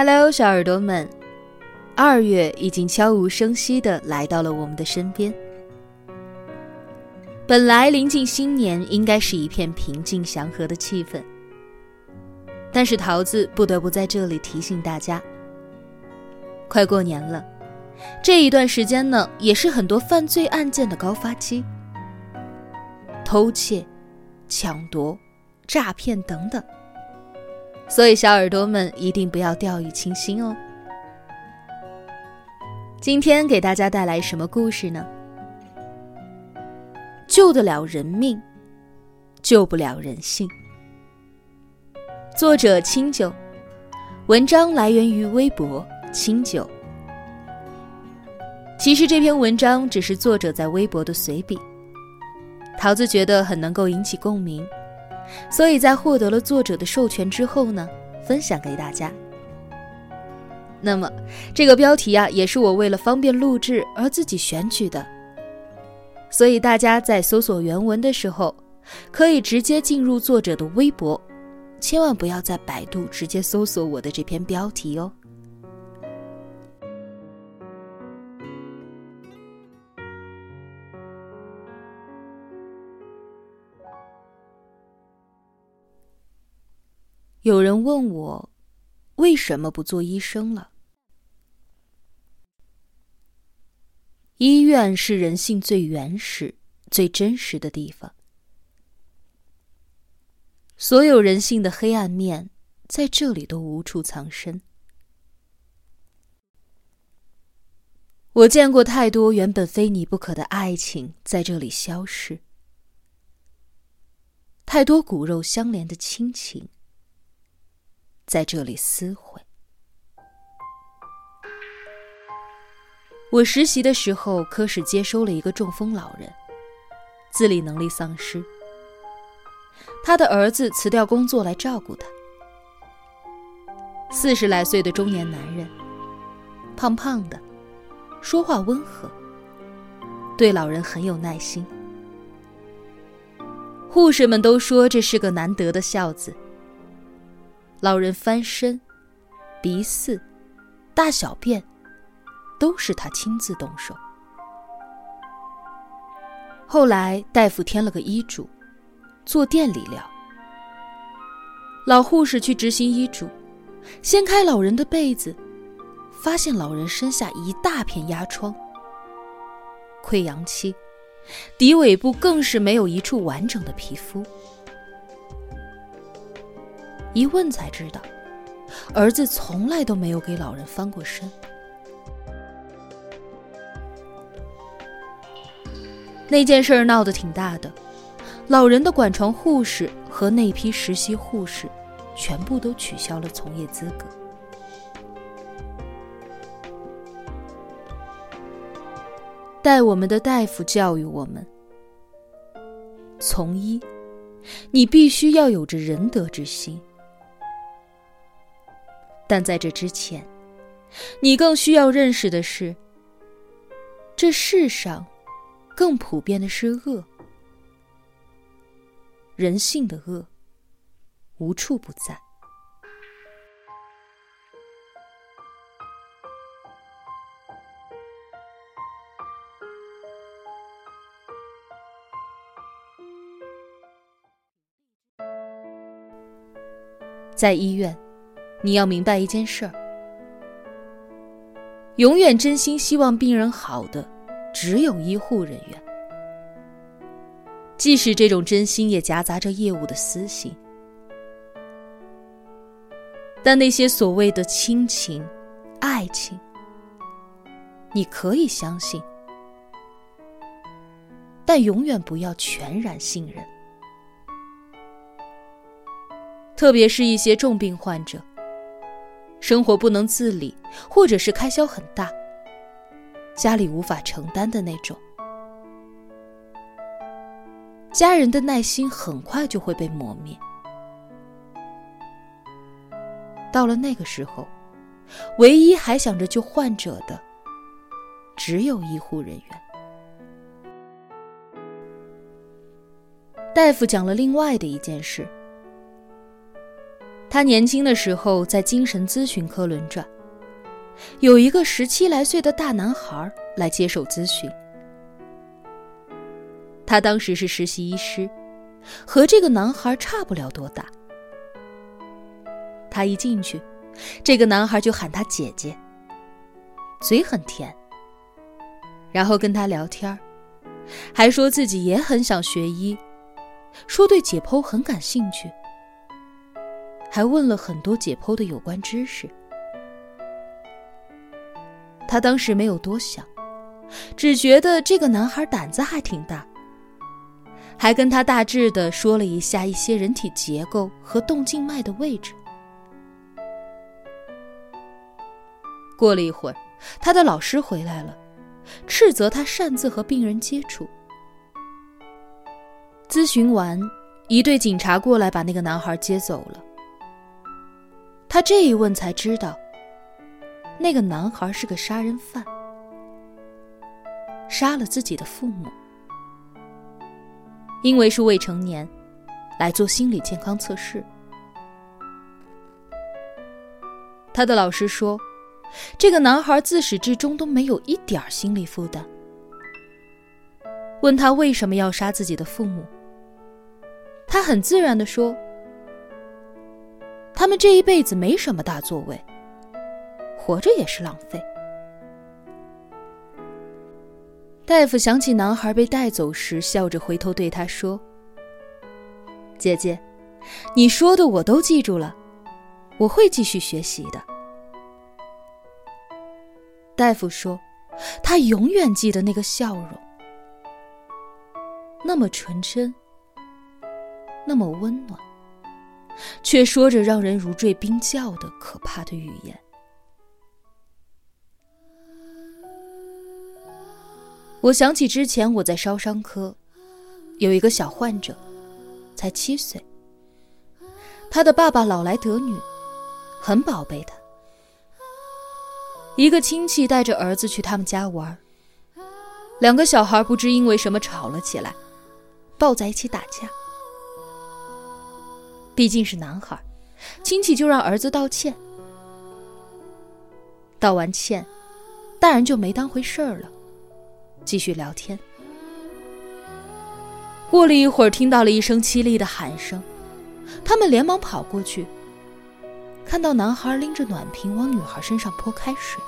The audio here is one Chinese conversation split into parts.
Hello，小耳朵们，二月已经悄无声息的来到了我们的身边。本来临近新年，应该是一片平静祥和的气氛，但是桃子不得不在这里提醒大家：快过年了，这一段时间呢，也是很多犯罪案件的高发期，偷窃、抢夺、诈骗等等。所以，小耳朵们一定不要掉以轻心哦。今天给大家带来什么故事呢？救得了人命，救不了人性。作者清酒，文章来源于微博清酒。其实这篇文章只是作者在微博的随笔，桃子觉得很能够引起共鸣。所以在获得了作者的授权之后呢，分享给大家。那么，这个标题啊，也是我为了方便录制而自己选取的。所以大家在搜索原文的时候，可以直接进入作者的微博，千万不要在百度直接搜索我的这篇标题哦。有人问我，为什么不做医生了？医院是人性最原始、最真实的地方，所有人性的黑暗面在这里都无处藏身。我见过太多原本非你不可的爱情在这里消失，太多骨肉相连的亲情。在这里撕毁。我实习的时候，科室接收了一个中风老人，自理能力丧失。他的儿子辞掉工作来照顾他。四十来岁的中年男人，胖胖的，说话温和，对老人很有耐心。护士们都说这是个难得的孝子。老人翻身、鼻饲、大小便，都是他亲自动手。后来大夫添了个医嘱，做电理疗。老护士去执行医嘱，掀开老人的被子，发现老人身下一大片压疮，溃疡期，底尾部更是没有一处完整的皮肤。一问才知道，儿子从来都没有给老人翻过身。那件事闹得挺大的，老人的管床护士和那批实习护士，全部都取消了从业资格。带我们的大夫教育我们：从医，你必须要有着仁德之心。但在这之前，你更需要认识的是，这世上更普遍的是恶，人性的恶无处不在。在医院。你要明白一件事儿：永远真心希望病人好的，只有医护人员。即使这种真心也夹杂着业务的私心，但那些所谓的亲情、爱情，你可以相信，但永远不要全然信任。特别是一些重病患者。生活不能自理，或者是开销很大，家里无法承担的那种，家人的耐心很快就会被磨灭。到了那个时候，唯一还想着救患者的，只有医护人员。大夫讲了另外的一件事。他年轻的时候在精神咨询科轮转，有一个十七来岁的大男孩来接受咨询。他当时是实习医师，和这个男孩差不了多大。他一进去，这个男孩就喊他姐姐，嘴很甜，然后跟他聊天还说自己也很想学医，说对解剖很感兴趣。还问了很多解剖的有关知识。他当时没有多想，只觉得这个男孩胆子还挺大，还跟他大致的说了一下一些人体结构和动静脉的位置。过了一会儿，他的老师回来了，斥责他擅自和病人接触。咨询完，一队警察过来把那个男孩接走了。他这一问才知道，那个男孩是个杀人犯，杀了自己的父母，因为是未成年，来做心理健康测试。他的老师说，这个男孩自始至终都没有一点心理负担。问他为什么要杀自己的父母，他很自然的说。他们这一辈子没什么大作为，活着也是浪费。大夫想起男孩被带走时，笑着回头对他说：“姐姐，你说的我都记住了，我会继续学习的。”大夫说：“他永远记得那个笑容，那么纯真，那么温暖。”却说着让人如坠冰窖的可怕的语言。我想起之前我在烧伤科，有一个小患者，才七岁。他的爸爸老来得女，很宝贝他。一个亲戚带着儿子去他们家玩，两个小孩不知因为什么吵了起来，抱在一起打架。毕竟是男孩，亲戚就让儿子道歉。道完歉，大人就没当回事儿了，继续聊天。过了一会儿，听到了一声凄厉的喊声，他们连忙跑过去，看到男孩拎着暖瓶往女孩身上泼开水。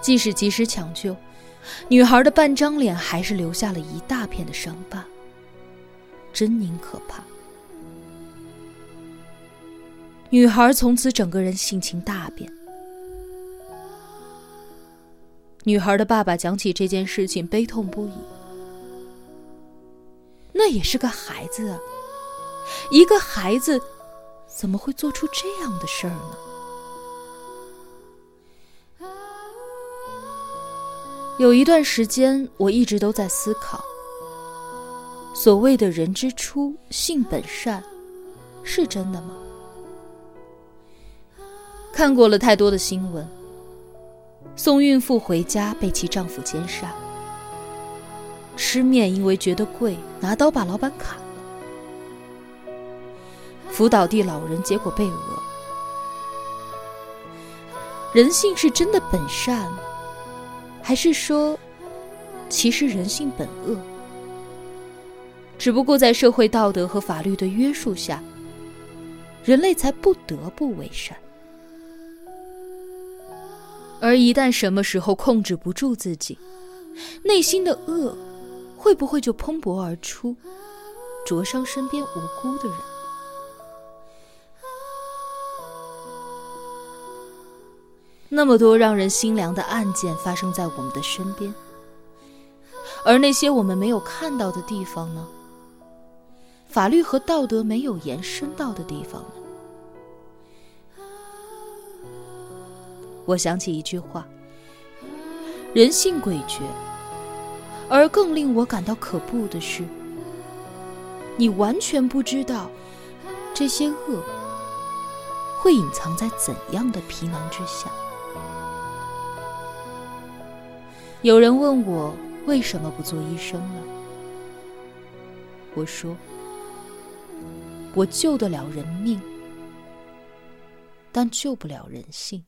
即使及时抢救，女孩的半张脸还是留下了一大片的伤疤。狰狞可怕。女孩从此整个人性情大变。女孩的爸爸讲起这件事情，悲痛不已。那也是个孩子啊，一个孩子怎么会做出这样的事儿呢？有一段时间，我一直都在思考。所谓的人之初性本善，是真的吗？看过了太多的新闻，送孕妇回家被其丈夫奸杀，吃面因为觉得贵拿刀把老板砍了，扶倒地老人结果被讹。人性是真的本善，还是说，其实人性本恶？只不过在社会道德和法律的约束下，人类才不得不为善。而一旦什么时候控制不住自己，内心的恶会不会就蓬勃而出，灼伤身边无辜的人？那么多让人心凉的案件发生在我们的身边，而那些我们没有看到的地方呢？法律和道德没有延伸到的地方呢？我想起一句话：“人性诡谲。”而更令我感到可怖的是，你完全不知道这些恶会隐藏在怎样的皮囊之下。有人问我为什么不做医生了，我说。我救得了人命，但救不了人性。